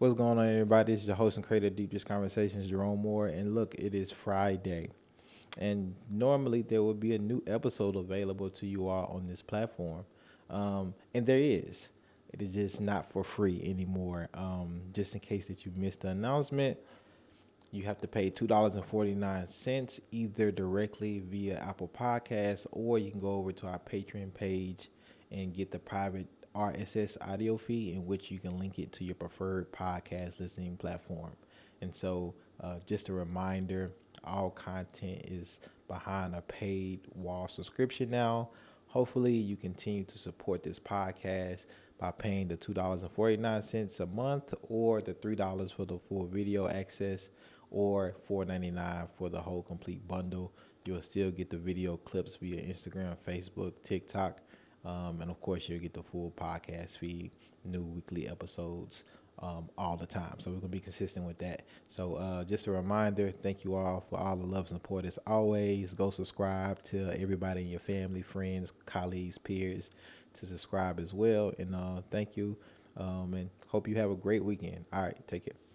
What's going on, everybody? This is your host and creator of Deep Dish Conversations, Jerome Moore. And look, it is Friday. And normally there would be a new episode available to you all on this platform. Um, and there is. It is just not for free anymore. Um, just in case that you missed the announcement, you have to pay $2.49 either directly via Apple Podcasts or you can go over to our Patreon page and get the private RSS audio feed in which you can link it to your preferred podcast listening platform. And so, uh, just a reminder all content is behind a paid wall subscription now. Hopefully, you continue to support this podcast by paying the $2.49 a month or the $3 for the full video access or $4.99 for the whole complete bundle. You'll still get the video clips via Instagram, Facebook, TikTok, um, and of course, you'll get the full podcast feed, new weekly episodes um, all the time. So we're gonna be consistent with that. So uh, just a reminder, thank you all for all the love and support. As always, go subscribe to everybody in your family, friends, colleagues, peers to subscribe as well. And uh, thank you, um, and hope you have a great weekend. All right, take care.